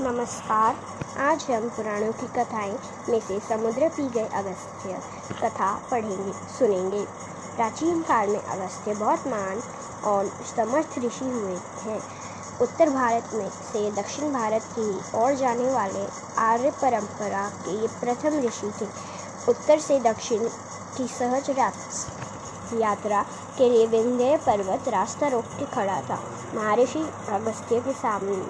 नमस्कार। आज हम पुराणों की कथाएँ में से समुद्र पी गए अगस्त्य कथा पढ़ेंगे, सुनेंगे। प्राचीन काल में अगस्त्य बहुत महान और समर्थ ऋषि हुए हैं उत्तर भारत में से दक्षिण भारत की ओर जाने वाले आर्य परंपरा के ये प्रथम ऋषि थे। उत्तर से दक्षिण की सहज यात्रा के लिए विंध्य पर्वत रास्ता रोक के खड़ा था। महर्षि अगस्त्य के सामने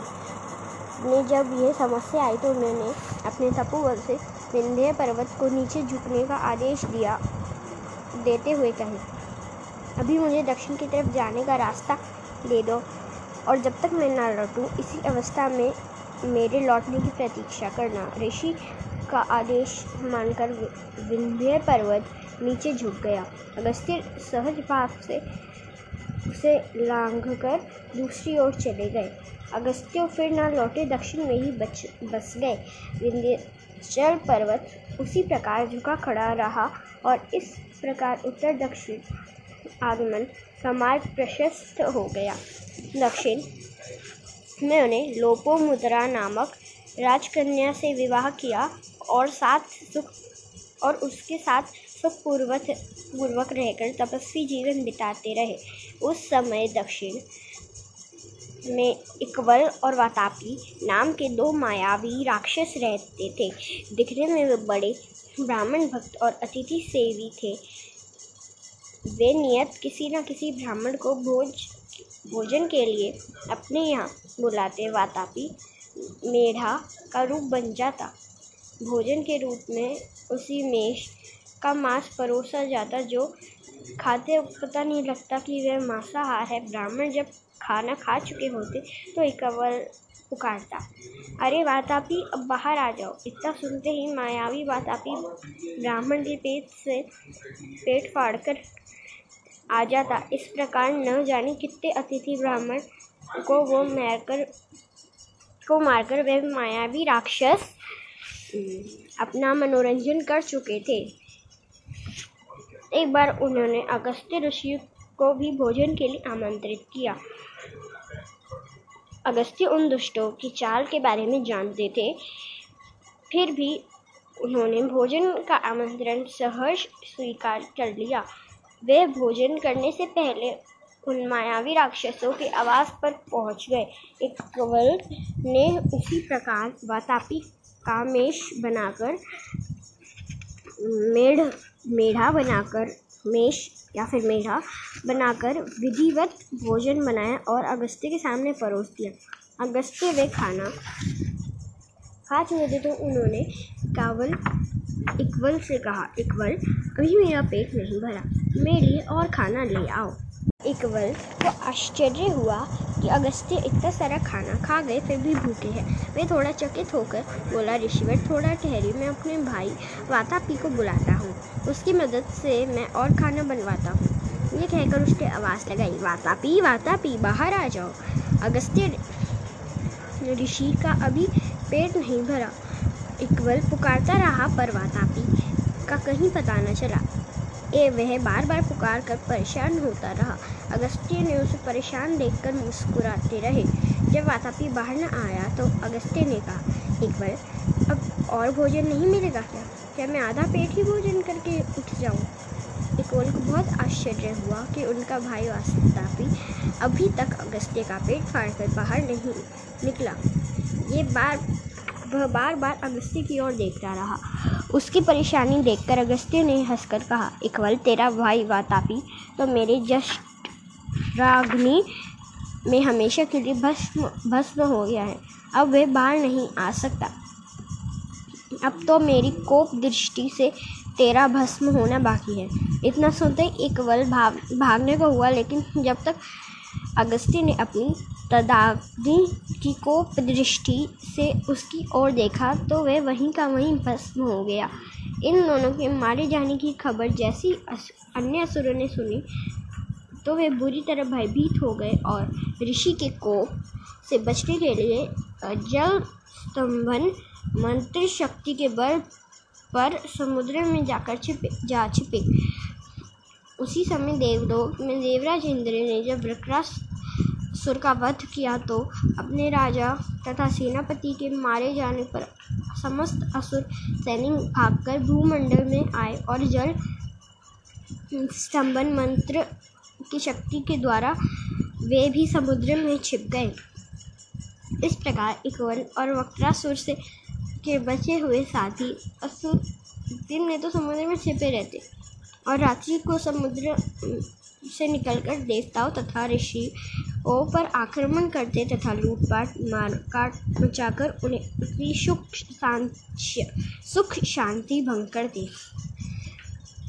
ने जब यह समस्या आई तो उन्होंने अपने तपोवन से विंध्य पर्वत को नीचे झुकने का आदेश दिया, देते हुए कहे, अभी मुझे दक्षिण की तरफ़ जाने का रास्ता दे दो, और जब तक मैं ना लौटूं, इसी अवस्था में मेरे लौटने की प्रतीक्षा करना। ऋषि का आदेश मानकर विंध्य पर्वत नीचे झुक गया। अगस्त्य सहज भाव से उसे लांघ कर दूसरी ओर चले गए। अगस्त्य फिर न लौटे, दक्षिण में ही बच, बस गए। विंध्याचल पर्वत उसी प्रकार झुका खड़ा रहा और इस प्रकार उत्तर दक्षिण आगमन का मार्ग प्रशस्त हो गया। दक्षिण में उन्हें लोपो मुद्रा नामक राजकन्या से विवाह किया और साथ सुख, और उसके साथ सुखपूर्वक, पूर्वक रहकर तपस्वी जीवन बिताते रहे। उस समय दक्षिण में इकबल और वातापी नाम के दो मायावी राक्षस रहते थे। दिखने में वे बड़े ब्राह्मण भक्त और अतिथि सेवी थे। वे नियत किसी न किसी ब्राह्मण को भोज, भोजन के लिए अपने यहाँ बुलाते। वातापी मेढ़ा का रूप बन जाता। भोजन के रूप में उसी मेष का मांस परोसा जाता, जो खाते पता नहीं लगता कि वह मांसाहार है। ब्राह्मण जब खाना खा चुके होते तो एक अवर पुकारता। अरे वातापी अब बाहर आ जाओ। इतना सुनते ही मायावी वातापी ब्राह्मण के पेट से पेट फाड़कर आ जाता। इस प्रकार न जाने कितने अतिथि ब्राह्मण को वो मारकर, को मारकर वह मायावी राक्षस अपना मनोरंजन कर चुके थे। एक बार उन्होंने अगस्त्य ऋषि को भी भोजन के लिए आमंत्रित किया। अगस्त्य उन दुष्टों की चाल के बारे में जानते थे। फिर भी उन्होंने भोजन का आमंत्रण सहर्ष स्वीकार कर लिया। वे भोजन करने से पहले उन मायावी राक्षसों के आवास पर पहुँच गए। एक कवल ने उसी प्रकार वातापी का मेष बनाकर, मेढ़, मेढ़ा बनाकर मेष या फिर मेढ़ा बनाकर विधिवत भोजन बनाया और अगस्त्य के सामने परोस दिया। अगस्त्य वे खाना खा चुके थे तो उन्होंने कावल इकबल से कहा इकबल अभी मेरा पेट नहीं भरा। मेरे लिए और खाना ले आओ। इकबल को आश्चर्य हुआ कि अगस्त्य इतना सारा खाना खा गए, फिर भी भूखे हैं। वे थोड़ा चकित होकर बोला, ऋषिवर, थोड़ा ठहरी मैं अपने भाई वातापी को बुलाता हूँ। उसकी मदद से मैं और खाना बनवाता हूँ। ये कहकर उसने आवाज़ लगाई, वातापी वातापी, बाहर आ जाओ। अगस्त्य ऋषि का अभी पेट नहीं भरा, इकवल पुकारता रहा, पर वातापी का कहीं पता न चला। ए, वह बार बार पुकार कर परेशान होता रहा। अगस्त्य ने उसे परेशान देखकर मुस्कुराते रहे। जब वातापी बाहर न आया तो अगस्त्य ने कहा, एक बार, अब और भोजन नहीं मिलेगा क्या? क्या मैं आधा पेट ही भोजन करके उठ जाऊँ? इकोल को बहुत आश्चर्य हुआ कि उनका भाई वातापी अभी तक अगस्त्य का पेट फाड़कर बाहर नहीं निकला। ये बार वह बार बार अगस्त्य की ओर देखता रहा। उसकी परेशानी देखकर अगस्त्य ने हंसकर कहा इकबल तेरा भाई वातापी तो मेरे जस्ट रागनी में हमेशा के लिए भस्म भस्म हो गया है। अब वह बाहर नहीं आ सकता। अब तो मेरी कोप दृष्टि से तेरा भस्म होना बाकी है। इतना सुनते इकवल भाग, भागने को हुआ, लेकिन जब तक अगस्त्य ने अपनी की कोप दृष्टि से उसकी ओर देखा तो वह वहीं का वहीं भस्म हो गया। इन दोनों के मारे जाने की खबर जैसी अन्य असुरों ने सुनी तो वे बुरी तरह भयभीत हो गए और ऋषि के कोप से बचने के लिए जल स्तंभन मंत्र शक्ति के बल पर समुद्र में जाकर छिपे, जा छिपे। उसी समय देवलोक में देवराज इंद्र ने जब वृक्रास असुर का वध किया तो अपने राजा तथा सेनापति के मारे जाने पर समस्त असुर सैनिक भागकर भूमंडल में आए और जल स्तंभन मंत्र की शक्ति के द्वारा वे भी समुद्र में छिप गए। इस प्रकार इकवन और वक्रासुर से के बचे हुए साथी असुर दिन में तो समुद्र में छिपे रहते और रात्रि को समुद्र से निकलकर देवताओं तथा ऋषियों पर आक्रमण करते तथा लूटपाट मार काट मचाकर उन्हें अपनी सुख शांति सुख शांति भंग करते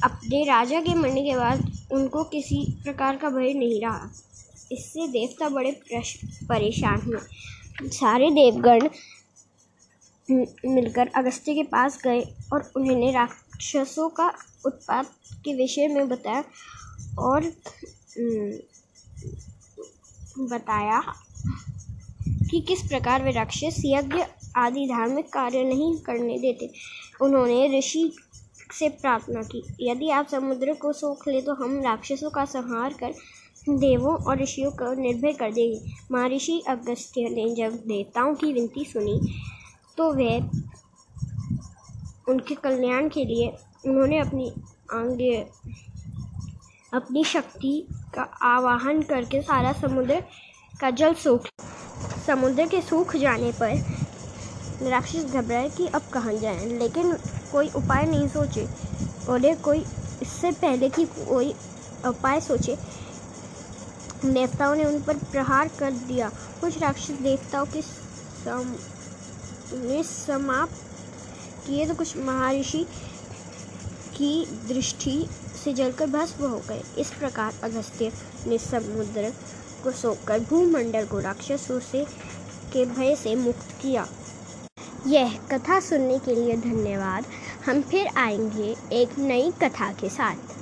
अपने राजा के मरने के बाद उनको किसी प्रकार का भय नहीं रहा। इससे देवता बड़े परेशान हुए। सारे देवगण मिलकर अगस्त्य के पास गए और उन्होंने राक्षसों का उत्पात के विषय में बताया और बताया कि किस प्रकार वे राक्षस, यज्ञ आदि धार्मिक कार्य नहीं करने देते। उन्होंने ऋषि से प्रार्थना की, यदि आप समुद्र को सोख ले तो हम राक्षसों का संहार कर देवों और ऋषियों को निर्भय कर देंगे। महर्षि अगस्त्य ने जब देवताओं की विनती सुनी तो वे उनके कल्याण के लिए, उन्होंने अपनी आगे अपनी शक्ति का आवाहन करके सारा समुद्र का जल सूख समुद्र के सूख जाने पर राक्षस घबराए कि अब कहाँ जाएँ। लेकिन कोई उपाय नहीं सोचे। उन्हें कोई इससे पहले कि कोई उपाय सोचे। देवताओं ने उन पर प्रहार कर दिया। कुछ राक्षस देवताओं के सम ने समाप्त किए तो कुछ महर्षि की दृष्टि से जलकर भस्म हो गए। इस प्रकार अगस्त्य ने समुद्र को सोकर भूमंडल को राक्षसों से, के भय से मुक्त किया। यह कथा सुनने के लिए धन्यवाद। हम फिर आएँगे एक नई कथा के साथ।